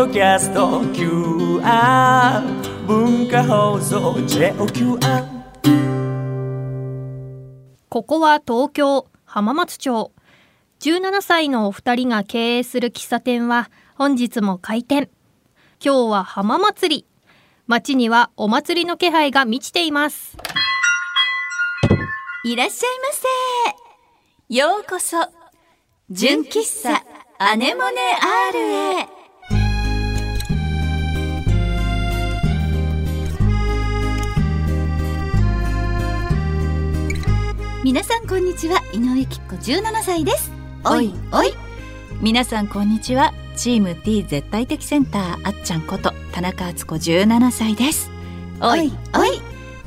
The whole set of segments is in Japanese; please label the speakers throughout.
Speaker 1: ドキャスト QR 文化放送 JOQR
Speaker 2: ここは東京浜松町。17歳のお二人が経営する喫茶店は本日も開店。今日は浜祭り。街にはお祭りの気配が満ちています。
Speaker 3: いらっしゃいませ。ようこそ、純喫茶アネモネ R へ。皆さんこんにちは、井上きっ子17歳です。おいおい。
Speaker 4: 皆さんこんにちはチーム T 絶対的センターあっちゃんこと田中敦子17歳です
Speaker 3: おいおい。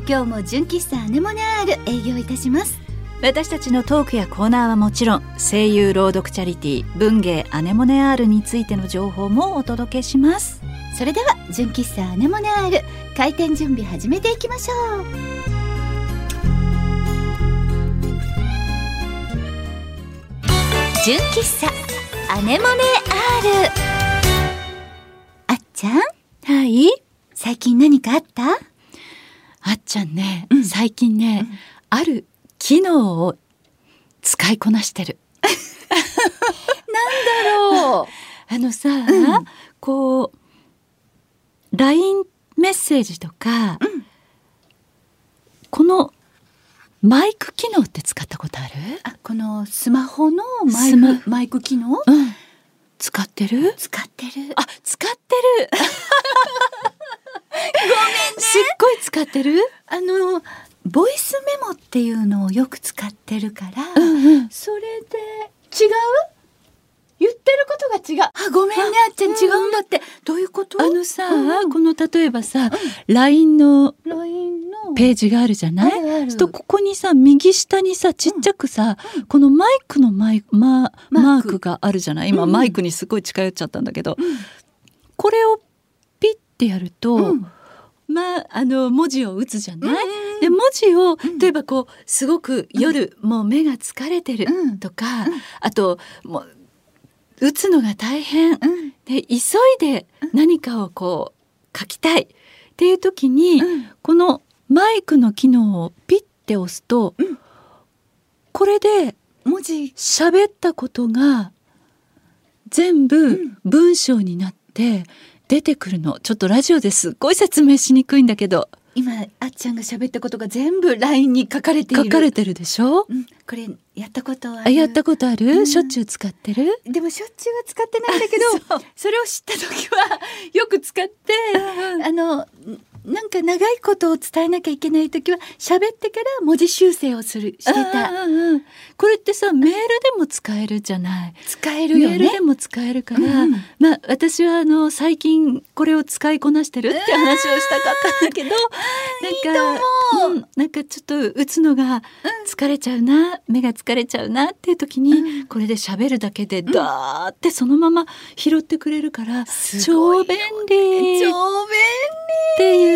Speaker 3: 今日も純喫茶アネモネ R 営業いたします。
Speaker 4: 私たちのトークやコーナーはもちろん声優朗読チャリティー文芸アネモネ R についての情報もお届けします
Speaker 3: それでは純喫茶アネモネ R 開店準備始めていきましょう純喫茶アネモネ R あっちゃん？
Speaker 4: はい？
Speaker 3: 最近何かあった？
Speaker 4: あっちゃんね、
Speaker 3: うん。
Speaker 4: 最近ね、ある機能を使いこなしてる。
Speaker 3: だろ
Speaker 4: あのさ、
Speaker 3: ん。
Speaker 4: こう LINE メッセージとか、
Speaker 3: うん。
Speaker 4: このマイク機能って使ったことある？
Speaker 3: あこのスマホのマイクマイク機能？
Speaker 4: うん。使ってる？
Speaker 3: 使ってる。
Speaker 4: あ使ってる。ごめんね。すっごい使ってる？
Speaker 3: あのボイスメモっていうのをよく使ってるから、
Speaker 4: うんうん。
Speaker 3: それで違う？言ってることが違う。あごめんねあっちゃん違うんだって。どういうこと？
Speaker 4: あのさ、
Speaker 3: うん。
Speaker 4: この例えばさ、LINE のページがあるじゃない？とここにさ右下にさちっちゃくさ、このマイクのマイマ
Speaker 3: マーク。
Speaker 4: マークがあるじゃない？今、
Speaker 3: うん。
Speaker 4: マイクにすごい近寄っちゃったんだけど、これをピッてやると、
Speaker 3: うん。
Speaker 4: まああの文字を打つじゃない、
Speaker 3: うん
Speaker 4: で文字を
Speaker 3: ん。
Speaker 4: 例えばこうすごく夜、もう目が疲れてる
Speaker 3: うん。
Speaker 4: とか、
Speaker 3: うん。
Speaker 4: あともう打つのが大変、
Speaker 3: うん。
Speaker 4: で急いで何かをこう書きたい。っていう時に、
Speaker 3: うん。
Speaker 4: このマイクの機能をピッて押すと、
Speaker 3: うん。
Speaker 4: これで
Speaker 3: 文字。
Speaker 4: 喋ったことが全部文章になって出てくるの。ちょっとラジオですっごい説明しにくいんだけど
Speaker 3: 今あっちゃんが喋ったことが全部 LINE に書かれている。
Speaker 4: 書かれてるでしょ？
Speaker 3: うん、これやったことはあ
Speaker 4: やったことある、
Speaker 3: うん。
Speaker 4: しょっちゅう使ってる？
Speaker 3: でもしょっちゅうは使ってないんだけどそれを知った時はよく使ってあのなんか長いことを伝えなきゃいけない時は喋ってから文字修正をするしてた。
Speaker 4: うんこれってさメールでも使えるじゃない。
Speaker 3: 使えるよね。
Speaker 4: メールでも使えるから、
Speaker 3: うん
Speaker 4: まあ私はあの最近これを使いこなしてるって話をしたかったんだけど、なんかう。ん。なんかちょっと打つのが疲れちゃうな、目が疲れちゃうなっていう時に、
Speaker 3: うん。
Speaker 4: これで喋るだけでダーってそのまま拾ってくれるから、超便利。っ
Speaker 3: 超便
Speaker 4: ていう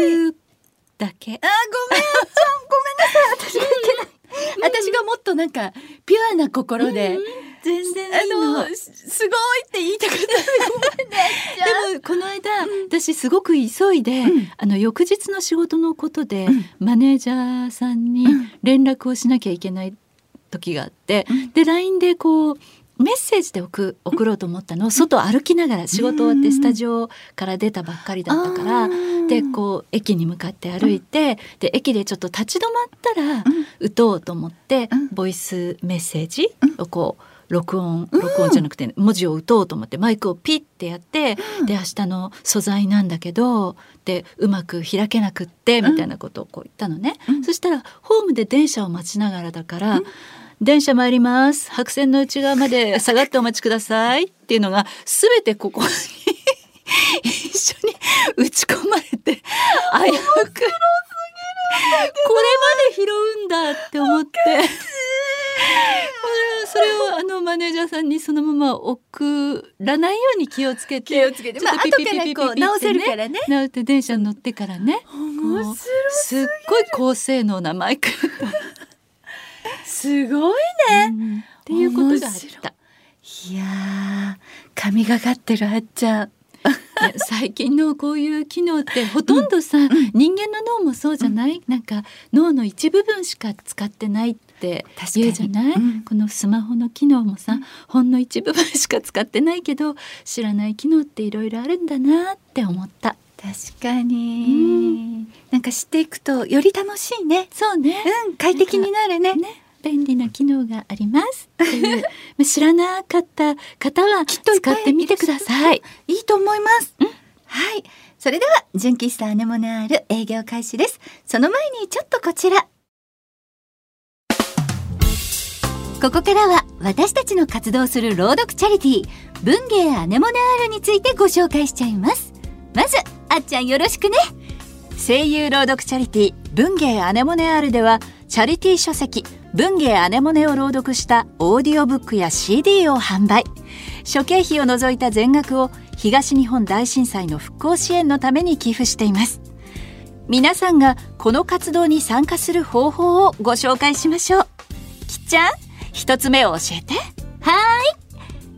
Speaker 4: だけ。
Speaker 3: 利あごめんちゃん。ごめんなさい。私がいけない私がもっとなんかピュアな心で、
Speaker 4: 全然
Speaker 3: あ
Speaker 4: の。
Speaker 3: のすすごいって言いたかった
Speaker 4: でもこの間、私すごく急いで、
Speaker 3: うん。
Speaker 4: あの翌日の仕事のことで、
Speaker 3: うん。
Speaker 4: マネージャーさんに
Speaker 3: うん。
Speaker 4: 連絡をしなきゃいけない時があって、
Speaker 3: うん。
Speaker 4: で LINE でこうメッセージで送送ろうと思ったの。を外歩きながら仕事終わってスタジオから出たばっかりだったから、でこう駅に向かって歩いて、で駅でちょっと立ち止まったら、打とうと思って、
Speaker 3: うん。
Speaker 4: ボイスメッセージをこう録音録音じゃなくて文字を打とうと思ってマイクをピッてやって、で明日の素材なんだけどでうまく開けなくってみたいなことをこう言ったのね、
Speaker 3: うん。
Speaker 4: そしたらホームで電車を待ちながらだから「電車参ります。白線の内側まで下がってお待ちください」っていうのが全てここに一緒に打ち込まれて危うくこれまで拾うんだって思って。それをあのマネージャーさんにそのまま送らないように気をつけて。
Speaker 3: 気をつけて。まあ後からこう直せる
Speaker 4: ら
Speaker 3: からね。
Speaker 4: 直って電車に乗ってからね。
Speaker 3: 面白い
Speaker 4: すっごい高性能なマイク
Speaker 3: すごい
Speaker 4: うん。っていうことがあった。
Speaker 3: い。やー神がかってるあっちゃん。
Speaker 4: ね最近のこういう機能ってほとんどさ、人間の脳もそうじゃない、なんか脳の一部分しか使ってないって言うじゃない、
Speaker 3: うん。
Speaker 4: このスマホの機能もさ、ほんの一部分しか使ってないけど知らない機能っていろいろあるんだなって思った。
Speaker 3: 確かに、なんか知っていくとより楽しいね。
Speaker 4: そうね。
Speaker 3: うん快適になるね。
Speaker 4: ね便利な機能があります。っていうまあ知らなかった方は使ってみてください。
Speaker 3: いいと思います、はい。それでは純喫茶アネモネアール営業開始です。その前にちょっとこちら。ここからは私たちの活動する朗読チャリティー文芸アネモネアールについてご紹介しちゃいます。まずあっちゃんよろしくね。
Speaker 4: 声優朗読チャリティー文芸アネモネアールではチャリティー書籍文芸アネモネを朗読したオーディオブックや CD を販売。諸経費を除いた全額を東日本大震災の復興支援のために寄付しています。皆さんがこの活動に参加する方法をご紹介しましょう。きっちゃん一つ目を教えて。
Speaker 3: はい。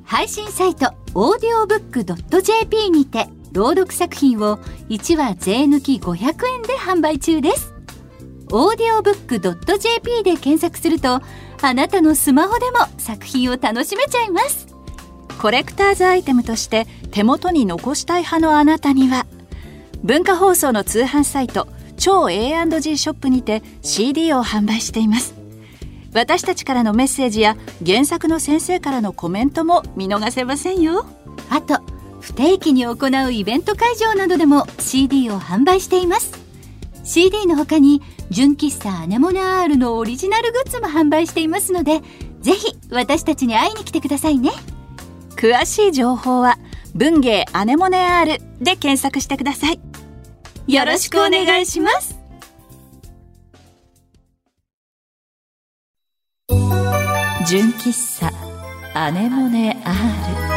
Speaker 3: 配信サイトオーディオブック .jp にて朗読作品を1話税抜き500円で販売中です。オーディオブック .jp で検索するとあなたのスマホでも作品を楽しめちゃいます。
Speaker 4: コレクターズアイテムとして手元に残したい派のあなたには文化放送の通販サイト超 A&G ショップにて CD を販売しています。私たちからのメッセージや原作の先生からのコメントも見逃せませんよ。
Speaker 3: あと不定期に行うイベント会場などでも CD を販売しています。CD の他に純喫茶アネモネアールのオリジナルグッズも販売していますのでぜひ私たちに会いに来てくださいね。
Speaker 4: 詳しい情報は文芸アネモネアールで検索してください。よろしくお願いします。純喫茶アネモネアー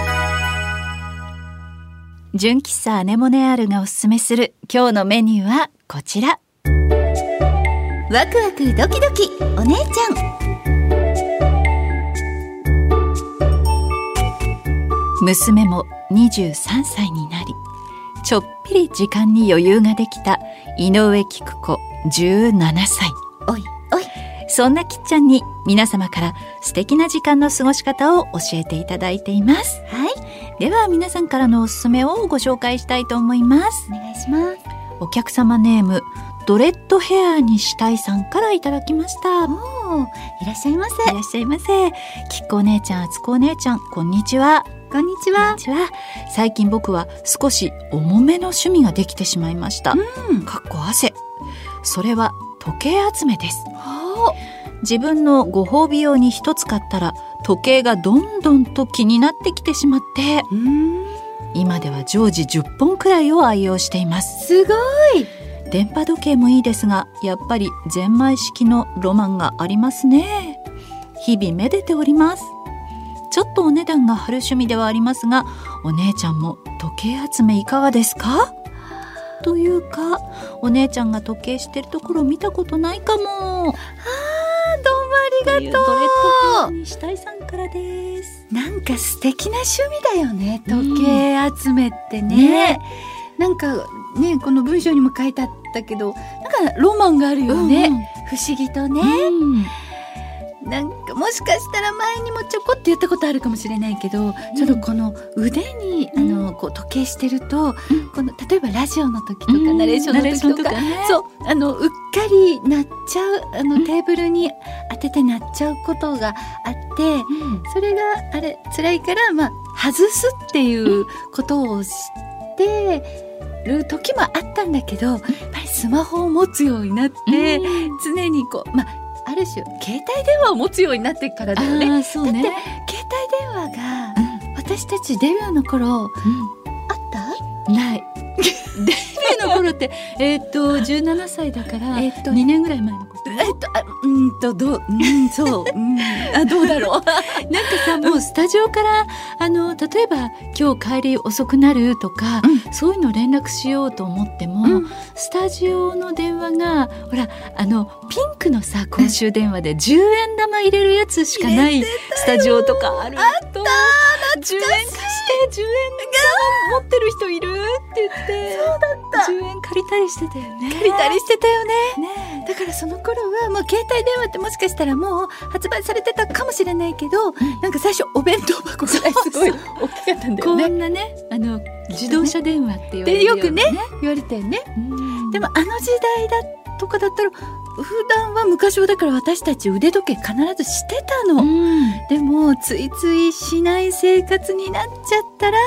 Speaker 4: ル。純喫茶アネモネアールがおすすめする今日のメニューはこちら。
Speaker 3: ワクワクドキドキお姉ちゃん。
Speaker 4: 娘も23歳になりちょっぴり時間に余裕ができた井上菊子17歳。
Speaker 3: おいおい。
Speaker 4: そんなきっちゃんに皆様から素敵な時間の過ごし方を教えていただいています。
Speaker 3: はい。
Speaker 4: では皆さんからのおすすめをご紹介したいと思います。
Speaker 3: お願いします。
Speaker 4: お客様ネームドレッドヘアにしたいさんからいただきました。
Speaker 3: おーいらっしゃいませ。
Speaker 4: いらっしゃいませ。きっこお姉ちゃんあつこお姉ちゃんこんにちは。
Speaker 3: こんにちは。
Speaker 4: こんにちは。最近僕は少し重めの趣味ができてしまいました、
Speaker 3: うん。
Speaker 4: かっこ汗。それは時計集めです。
Speaker 3: お
Speaker 4: 自分のご褒美用に一つ買ったら時計がどんどんと気になってきてしまって。
Speaker 3: うん。
Speaker 4: 今では常時10本くらいを愛用しています。
Speaker 3: すごい
Speaker 4: 電波時計もいいですがやっぱりゼンマイ式のロマンがありますね。日々めでております。ちょっとお値段が張る趣味ではありますがお姉ちゃんも時計集めいかがですか？というかお姉ちゃんが時計してるところ見たことないかも。
Speaker 3: どうもありがとう。
Speaker 4: ドレッさんからです。
Speaker 3: なんか素敵な趣味だよね時計集めってね,、
Speaker 4: ね。
Speaker 3: なんかねこの文章にも書いてあったけどなんかロマンがあるよね、不思議とね、
Speaker 4: うん。
Speaker 3: なんかもしかしたら前にもちょこっと言ったことあるかもしれないけど、ちょっとこの腕にあのこう時計してると、この例えばラジオの時とか、ナレーションの時とか,、
Speaker 4: ね。
Speaker 3: そうあのうっかり鳴っちゃうあのテーブルに当てて鳴っちゃうことがあって、
Speaker 4: うん。
Speaker 3: それがあれ辛いからまあ外すっていうことをしてる時もあったんだけどやっぱりスマホを持つようになって、
Speaker 4: うん。
Speaker 3: 常にこうまあある種携帯電話を持つようになってからだよね。
Speaker 4: あーそうね。
Speaker 3: だって携帯電話が私たちデビューの頃あった？
Speaker 4: ない。デビューの頃って、えーっと、17歳だから、
Speaker 3: えーっと
Speaker 4: 2年ぐらい前のこと。
Speaker 3: えっとあうんとどううんそう、うん、あどうだろう。
Speaker 4: なんかさ、もうスタジオから、あの、例えば、今日帰り遅くなるとか、そういうの連絡しようと思っても、
Speaker 3: うん。
Speaker 4: スタジオの電話が、ほら、あの、ピンクのさ、公衆電話で10円玉入れるやつしかないスタジオとかあると。10円貸して、10円玉持ってる人いる？言って。そうだった10円借りたりしてたよね。
Speaker 3: 借りたりしてたよね。
Speaker 4: ね
Speaker 3: だからその頃はもう携帯電話ってもしかしたらもう発売されてたかもしれないけど、なんか最初お弁当箱ぐらいすごい 大きかったんだ
Speaker 4: こ
Speaker 3: よね。
Speaker 4: んなねあの自動車電話って言われるような
Speaker 3: でよくね言われてね。
Speaker 4: うん。
Speaker 3: でもあの時代だとかだったら普段は昔はだから私たち腕時計必ずしてたの。
Speaker 4: うん
Speaker 3: でもついついしない生活になっちゃったら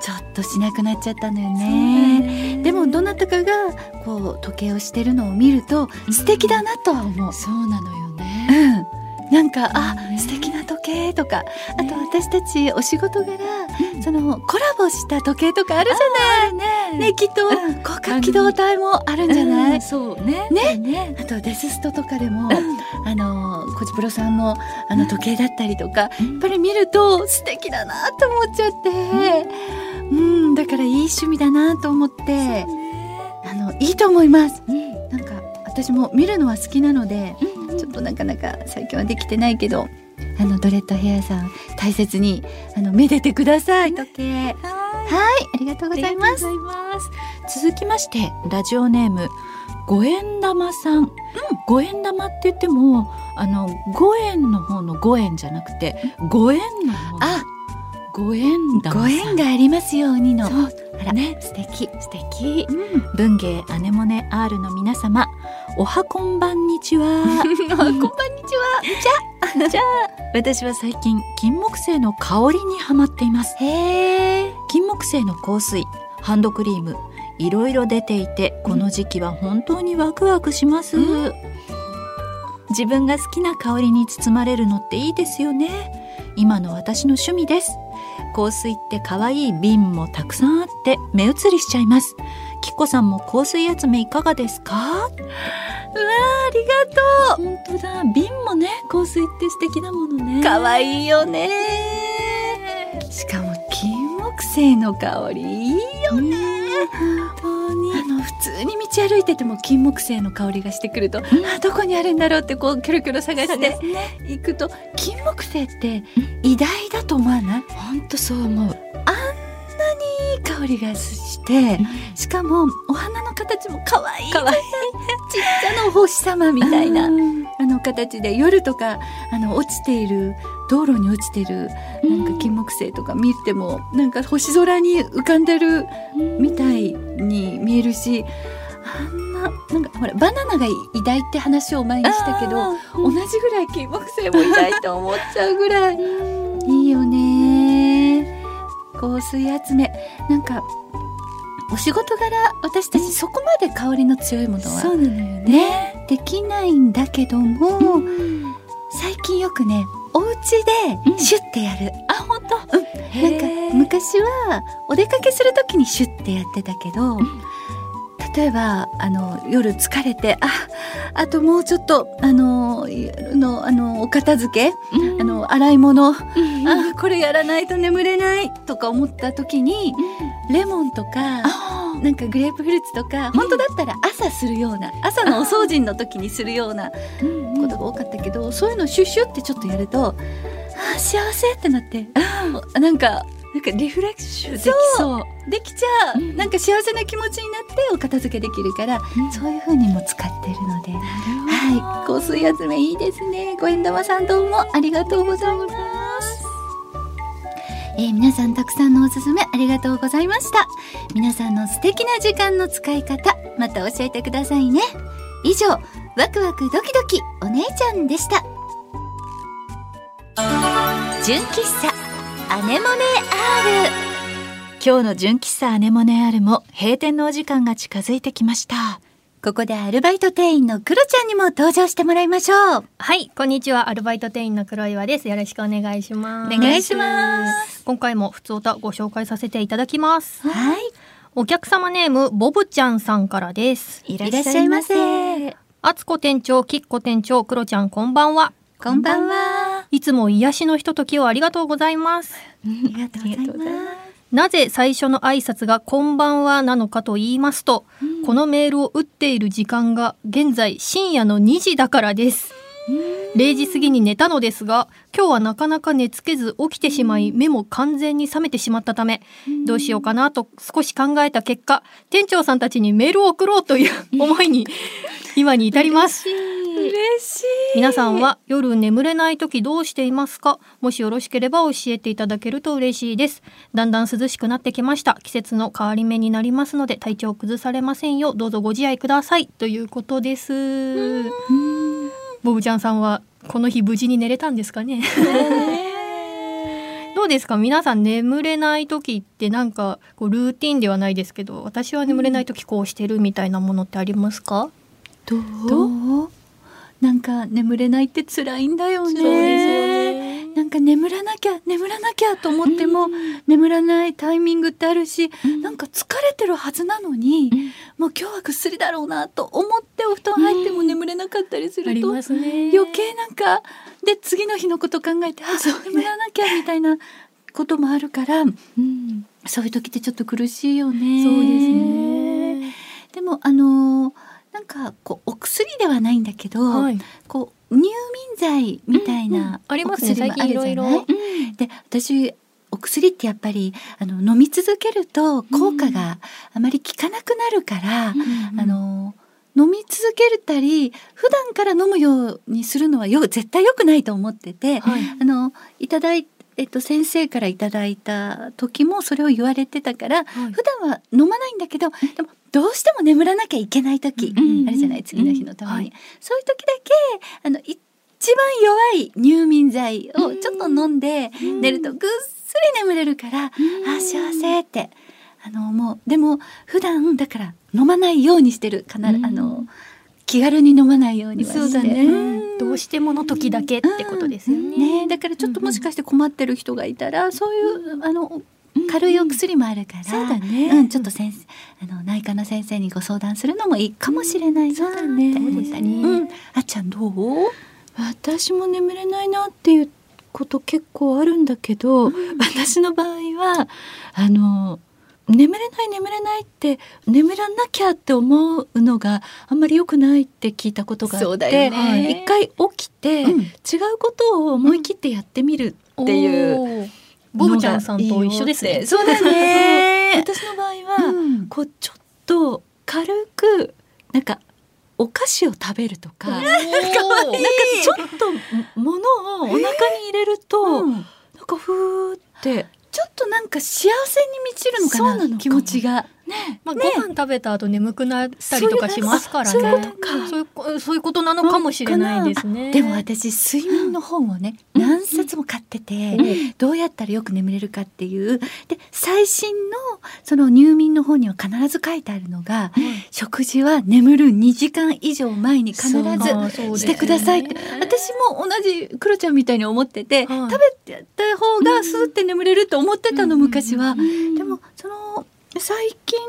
Speaker 3: ちょっとしなくなっちゃったんだよね。でもどなたかがこう時計をしてるのを見ると素敵だなとは思う。
Speaker 4: そうなのよね
Speaker 3: うん、なんかあ
Speaker 4: ね。
Speaker 3: 素敵な時計とかあと私たちお仕事柄そのコラボした時計とかあるじゃない。ねきっと
Speaker 4: うん。
Speaker 3: 広角機動隊もあるんじゃない、
Speaker 4: うん。そうね。
Speaker 3: ね。
Speaker 4: ね。
Speaker 3: あとデスストとかでも、あのコジプロさんのあの時計だったりとか、やっぱり見ると素敵だなと思っちゃって、うん、だからいい趣味だなと思って、あのいいと思います。なんか私も見るのは好きなので、ちょっとなかなか最近はできてないけど、あのドレッドヘアさん大切にあのめでてください。時計。はい、ありがとうございます。
Speaker 4: 続きましてラジオネーム五円玉さん、五円玉って言ってもあの五円の方の五円じゃなくて五円の方の
Speaker 3: あ、
Speaker 4: 五円玉
Speaker 3: ご縁がありますようにの。
Speaker 4: そう。
Speaker 3: あら、
Speaker 4: ね。
Speaker 3: 素敵。
Speaker 4: 素敵。
Speaker 3: うん。
Speaker 4: 文芸アネモネ R の皆様おはこんばんにちは。
Speaker 3: こんばんにちは。
Speaker 4: じゃあ私は最近金木犀の香りにハマっています。
Speaker 3: へえ。
Speaker 4: 金木犀の香水ハンドクリームいろいろ出ていてこの時期は本当にワクワクします、
Speaker 3: うん。
Speaker 4: 自分が好きな香りに包まれるのっていいですよね。今の私の趣味です。香水って可愛い瓶もたくさんあって目移りしちゃいますきっこさんも香水集めいかがですか？
Speaker 3: うわあ、ありがと
Speaker 4: 本当だ瓶もね香水って素敵なものね
Speaker 3: う。可愛いよね。しかも金木犀の香りいいよね。
Speaker 4: 本当に
Speaker 3: あの普通に道歩いてても金木犀の香りがしてくると、あどこにあるんだろうってこうキョロキョロ探して行くと金木犀って偉大だと思わない？
Speaker 4: 本当そう思う
Speaker 3: いい香りがして、しかもお花の形も可愛い。
Speaker 4: 可愛い
Speaker 3: ちっちゃなお星様みたいな。あの形で夜とかあの落ちている道路に落ちてるなんか金木犀とか見てもなんか星空に浮かんでるみたいに見えるしあんななんかほらバナナが偉大って話を前にしたけど同じぐらい金木犀も偉大と思っちゃうぐらい。いいよね。香水集め。なんかお仕事柄私たちそこまで香りの強いものは
Speaker 4: そうなのよね。
Speaker 3: ねできないんだけども、最近よくねお家
Speaker 4: うん。
Speaker 3: でシュッてやる、
Speaker 4: あ本当？
Speaker 3: なんか昔はお出かけする時にシュッてやってたけど、例えばあの夜疲れてああともうちょっとあの夜のあのお片付け、あの洗い物、あこれやらないと眠れないとか思った時に、レモンとか
Speaker 4: あ
Speaker 3: なんかグレープフルーツとか、本当だったら朝するような朝のお掃除の時にするようなことが多かったけど、そういうのシュッシュってちょっとやるとあー幸せってなってあなんか
Speaker 4: なんかリフレッシュできそう。
Speaker 3: できちゃう、
Speaker 4: うん。
Speaker 3: なんか幸せな気持ちになってお片付けできるから、そういう風にも使ってるので、はい。香水集めいいですね。ご縁玉さんどうもありがとうございますえー皆さんたくさんのおすすめありがとうございました。皆さんの素敵な時間の使い方また教えてくださいね。以上ワクワクドキドキお姉ちゃんでした。純喫茶アネモネ R
Speaker 4: 今日の純喫茶アネモネアルも閉店のお時間が近づいてきました。
Speaker 3: ここでアルバイト店員のクロちゃんにも登場してもらいましょう
Speaker 2: はい、こんにちは。アルバイト店員の黒岩です。よろしくお願いします。
Speaker 3: お願いします
Speaker 2: 今回も普通歌ご紹介させていただきます。
Speaker 3: はい
Speaker 2: お客様ネームボブちゃんさんからです。
Speaker 4: い
Speaker 3: いらっしゃいませ
Speaker 2: あつこ店長、きっこ店長、クロちゃんこんばんは。
Speaker 3: こんばんは。
Speaker 2: いつも癒しのひとときをありがとうございます。
Speaker 3: ありがとうございます。
Speaker 2: なぜ最初の挨拶がこんばんはなのかと言いますと、このメールを打っている時間が現在深夜の2時だからです。0時過ぎに寝たのですが今日はなかなか寝つけず起きてしまい目も完全に覚めてしまったためどうしようかなと少し考えた結果店長さんたちにメールを送ろうという思いに今に至ります
Speaker 3: 嬉しい。
Speaker 2: 皆さんは夜眠れない時どうしていますか？もしよろしければ教えていただけると嬉しいです。だんだん涼しくなってきました。季節の変わり目になりますので体調崩されませんようどうぞご自愛ください。ということです。ボブちゃんさんはこの日無事に寝れたんですかね？どうですか？皆さん眠れない時ってなんかこうルーティンではないですけど私は眠れない時こうしてるみたいなものってありますか、
Speaker 4: どう？
Speaker 3: なんか眠れないって辛いんだよね。
Speaker 2: そうですよね。
Speaker 3: なんか眠らなきゃ眠らなきゃと思っても、眠らないタイミングってあるし、なんか疲れてるはずなのに、もう今日はぐっすりだろうなと思ってお布団入っても眠れなかったりすると、
Speaker 2: ますね。
Speaker 3: 余計なんかで次の日のこと考えてあ、眠らなきゃみたいなこともあるから
Speaker 4: うん。
Speaker 3: そういう時ってちょっと苦しいよね。
Speaker 2: そうですね。
Speaker 3: でもあのーなんかこ薬ではないんだけど、
Speaker 2: はい。
Speaker 3: こう入眠剤みたいな、お薬もあるじゃない？
Speaker 2: 最近いろいろ。
Speaker 3: で私お薬ってやっぱりあの飲み続けると効果があまり効かなくなるから、あの飲み続けたり普段から飲むようにするのはよ絶対良くないと思ってて、
Speaker 2: はい。
Speaker 3: あのいただいえっと、先生からいただいた時もそれを言われてたから、
Speaker 2: はい。
Speaker 3: 普段は飲まないんだけどでもどうしても眠らなきゃいけない時、
Speaker 4: うん
Speaker 3: あるじゃない次の日のために、
Speaker 2: はい。
Speaker 3: そういう時だけあの一番弱い入眠剤をちょっと飲んで寝るとぐっすり眠れるから、あ幸せってあのもうでも普段だから飲まないようにしてる。かな、
Speaker 4: うん。
Speaker 3: あの気軽に飲まないようにはして。
Speaker 4: そうだね。
Speaker 3: ん
Speaker 2: どうしてもの時だけってことですよね。
Speaker 3: ね。だからちょっともしかして困ってる人がいたら、そういうあの軽いお薬もあるから、
Speaker 4: そうだね。
Speaker 3: うん、ちょっと先生あの内科の先生にご相談するのもいいかもしれないな
Speaker 4: そうだね
Speaker 3: って思ったり、うん、あっちゃんどう？
Speaker 4: 私も眠れないなっていうこと結構あるんだけど、私の場合はあの眠れない眠れないって眠らなきゃって思うのがあんまり良くないって聞いたことがあって
Speaker 3: よね。
Speaker 4: 一回起きて、
Speaker 3: うん。
Speaker 4: 違うことを思い切ってやってみるっていう
Speaker 2: ボブちゃんさんと一緒ですね。
Speaker 3: そうだね。
Speaker 4: 私の場合は、
Speaker 3: うん。
Speaker 4: こうちょっと軽くなんかお菓子を食べるとか、なんかちょっとものをお腹に入れると、
Speaker 3: うん。
Speaker 4: なんかふーって
Speaker 3: ちょっとなんか幸せに満ちるのかな気持ちが。
Speaker 4: ね。
Speaker 2: まあ、ご飯食べた後眠くなったりとかしますからね。
Speaker 4: そういうこと
Speaker 2: なのかもしれないですね。
Speaker 3: でも私睡眠の本をね、何冊も買ってて、どうやったらよく眠れるかっていう。で最新のその入眠の本には必ず書いてあるのが、食事は眠る2時間以上前に必ずしてくださいって、私も同じクロちゃんみたいに思ってて、
Speaker 2: はい。
Speaker 3: 食べた方がスーって眠れると思ってたの、昔は。でもその最近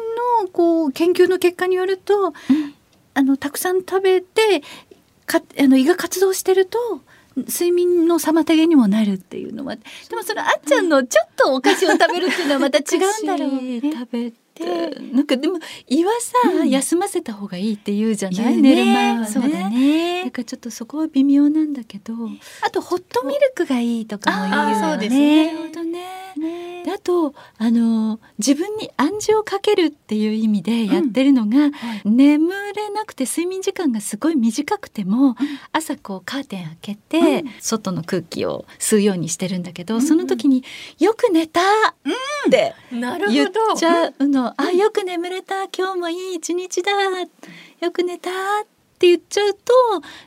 Speaker 3: のこう研究の結果によると、あのたくさん食べてかあの胃が活動してると睡眠の妨げにもなるっていうのはでもそのあっちゃんのちょっとお菓子を食べるっていうのはまた違うんだろうね。
Speaker 4: 食べてなんかでも胃はさ、
Speaker 3: うん。
Speaker 4: 休ませた方がいいって言うじゃない、
Speaker 3: 言う
Speaker 4: 寝る前はね。
Speaker 3: そうだ
Speaker 4: だ
Speaker 3: ね。
Speaker 4: からちょっとそこは微妙なんだけど。
Speaker 3: あとホットミルクがいいとかも言うよね。
Speaker 2: あーそうです
Speaker 4: な
Speaker 2: ね。
Speaker 4: るほどね。
Speaker 3: ね
Speaker 4: であとあの自分に暗示をかけるっていう意味でやってるのが、眠れなくて睡眠時間がすごい短くても、朝こうカーテン開けて、
Speaker 3: うん。
Speaker 4: 外の空気を吸うようにしてるんだけど、その時に「よく寝た!」って
Speaker 2: な
Speaker 4: 言っちゃうの「あよく眠れた今日もいい一日だよく寝た」って言っちゃうと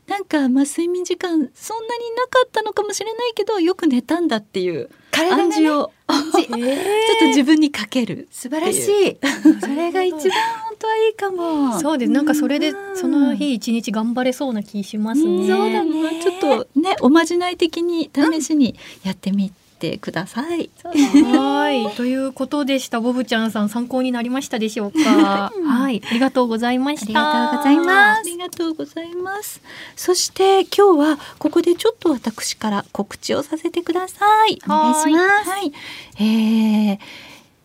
Speaker 4: なんかまあ睡眠時間そんなになかったのかもしれないけどよく寝たんだっていう
Speaker 3: 体がね
Speaker 4: 暗示を、ちょっと自分にかける。
Speaker 3: 素晴らしい。それが一番本当はいいかも。
Speaker 2: そうです。なんかそれで
Speaker 3: うん
Speaker 2: その日一日頑張れそうな気しますね。
Speaker 3: そうだね
Speaker 4: まあちょっとねおまじない的に試しにやってみてください。
Speaker 2: はい、ということでした。ボブちゃんさん参考になりましたでしょうか？はい、ありがとうございました。
Speaker 3: ありがとうございます
Speaker 4: ありがとうございます。そして今日はここでちょっと私から告知をさせてください。
Speaker 3: お願いします
Speaker 4: はい。えー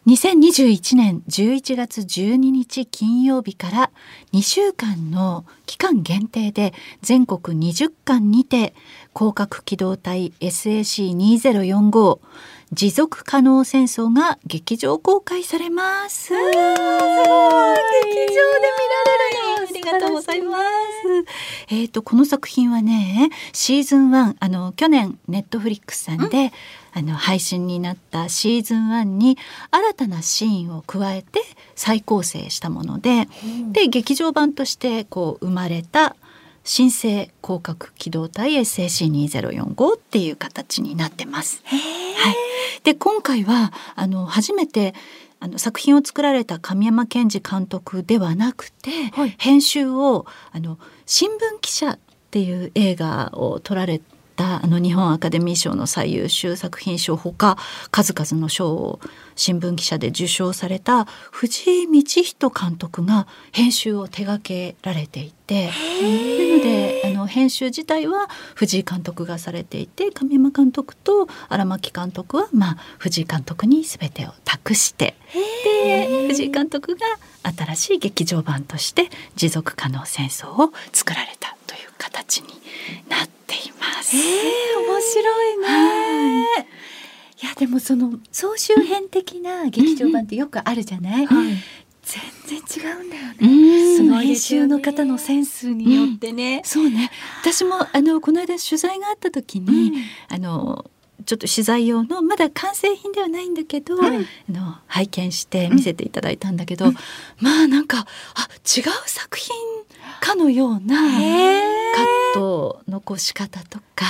Speaker 4: 2021年11月12日金曜日から2週間の期間限定で全国20巻にて広角機動隊 SAC2045 持続可能戦争が劇場公開されます。すごい劇場で見られるの。ありがとうございます。えっ、とこの作品はね、シーズン1あの去年ネットフリックスさんで、あの配信になったシーズン1に新たなシーンを加えて再構成したもので、で劇場版としてこう生まれた新生広角機動隊 SAC2045 っていう形になってます。はい、で今回はあの初めてあの作品を作られた神山健二監督ではなくて、
Speaker 2: はい。
Speaker 4: 編集をあの新聞記者っていう映画を撮られたあの日本アカデミー賞の最優秀作品賞ほか数々の賞を新聞記者で受賞された藤井道人監督が編集を手掛けられていてなのであの編集自体は藤井監督がされていて神山監督と荒牧監督は、まあ、藤井監督に全てを託してで藤井監督が新しい劇場版として持続可能戦争を作られたという形になっています。
Speaker 3: えー、面白いね。い。やでもその総集編的な劇場版ってよくあるじゃない、全然違うんだよね。
Speaker 4: うん
Speaker 3: その編集の方のセンスによってね。
Speaker 4: そうね。私もあのこの間取材があった時に、あのちょっと取材用のまだ完成品ではないんだけど、あの拝見して見せていただいたんだけど、まあなんかあ違う作品かのようなカットの残し方とか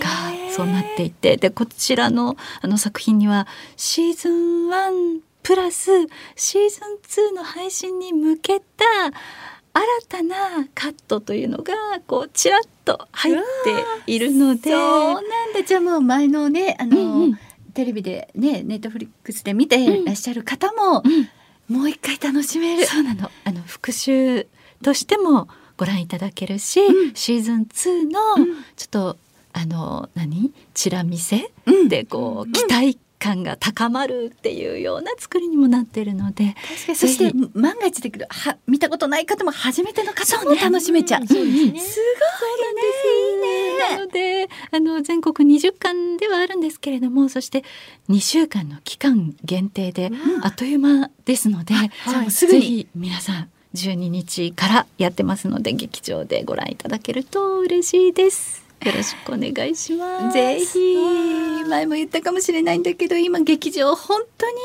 Speaker 4: がそうなっていて。でこちらのあの作品にはシーズン1プラスシーズン2の配信に向けた新たなカットというのがこうちらっと入っているので。
Speaker 3: そうなんだ。じゃあもう前のねあの、
Speaker 4: うんうん。
Speaker 3: テレビでねネットフリックスで見てらっしゃる方も、もう一回楽しめる。
Speaker 4: そうなの。あの復習としてもご覧いただけるし、シーズン2のちょっと、あの何？チラ見せ？でこう、期待感が高まるっていうような作りにもなっているので
Speaker 3: そして万が一だけどは見たことない方も初めての方も楽しめちゃう。
Speaker 2: そうですね
Speaker 3: すごいね。
Speaker 4: なのであの全国20巻ではあるんですけれどもそして2週間の期間限定で、あっという間ですので、
Speaker 3: じゃあもうすぐに
Speaker 4: ぜひ皆さん12日からやってますので劇場でご覧いただけると嬉しいです。よろしくお願いします。
Speaker 3: ぜひ。前も言ったかもしれないんだけど今劇場本当に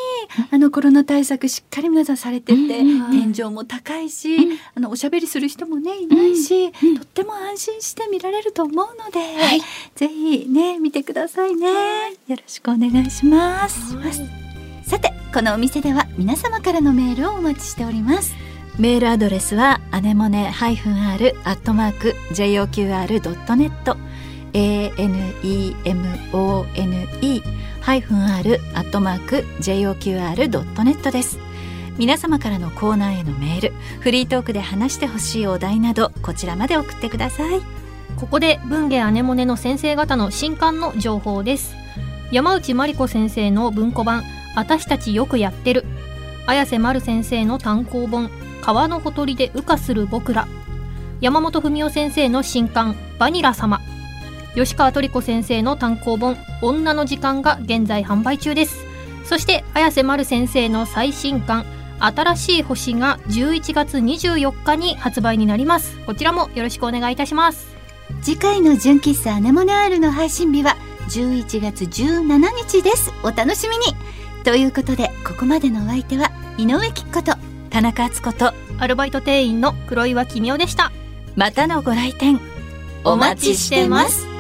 Speaker 3: あのコロナ対策しっかり皆さんされてて、
Speaker 4: うん。
Speaker 3: 天井も高いし、あのおしゃべりする人もねいないし、とっても安心して見られると思うので、ぜひね見てくださいね。
Speaker 4: よろしくお願いします。
Speaker 3: さてこのお店では皆様からのメールをお待ちしております。
Speaker 4: メールアドレスはアネモネ -r アットマーク joqr.net anemone ハイフン r アットマーク joqr.net です。皆様からのコーナーへのメールフリートークで話してほしいお題などこちらまで送ってください。
Speaker 2: ここで文芸アネモネの先生方の新刊の情報です。山内真理子先生の文庫版「あたしたちよくやってる」綾瀬丸先生の単行本「川のほとりで羽化する僕ら」山本文夫先生の新刊「バニラ様」吉川トリコ先生の単行本「女の時間」が現在販売中です。そして綾瀬丸先生の最新刊「新しい星」が11月24日に発売になります。こちらもよろしくお願いいたします。
Speaker 3: 次回の純喫茶アネモネアールの配信日は11月17日です。お楽しみに。ということでここまでのお相手は井上貴子と
Speaker 4: 田中敦子と
Speaker 2: アルバイト店員の黒岩君代でした。
Speaker 4: またのご来店
Speaker 3: お待ちしてます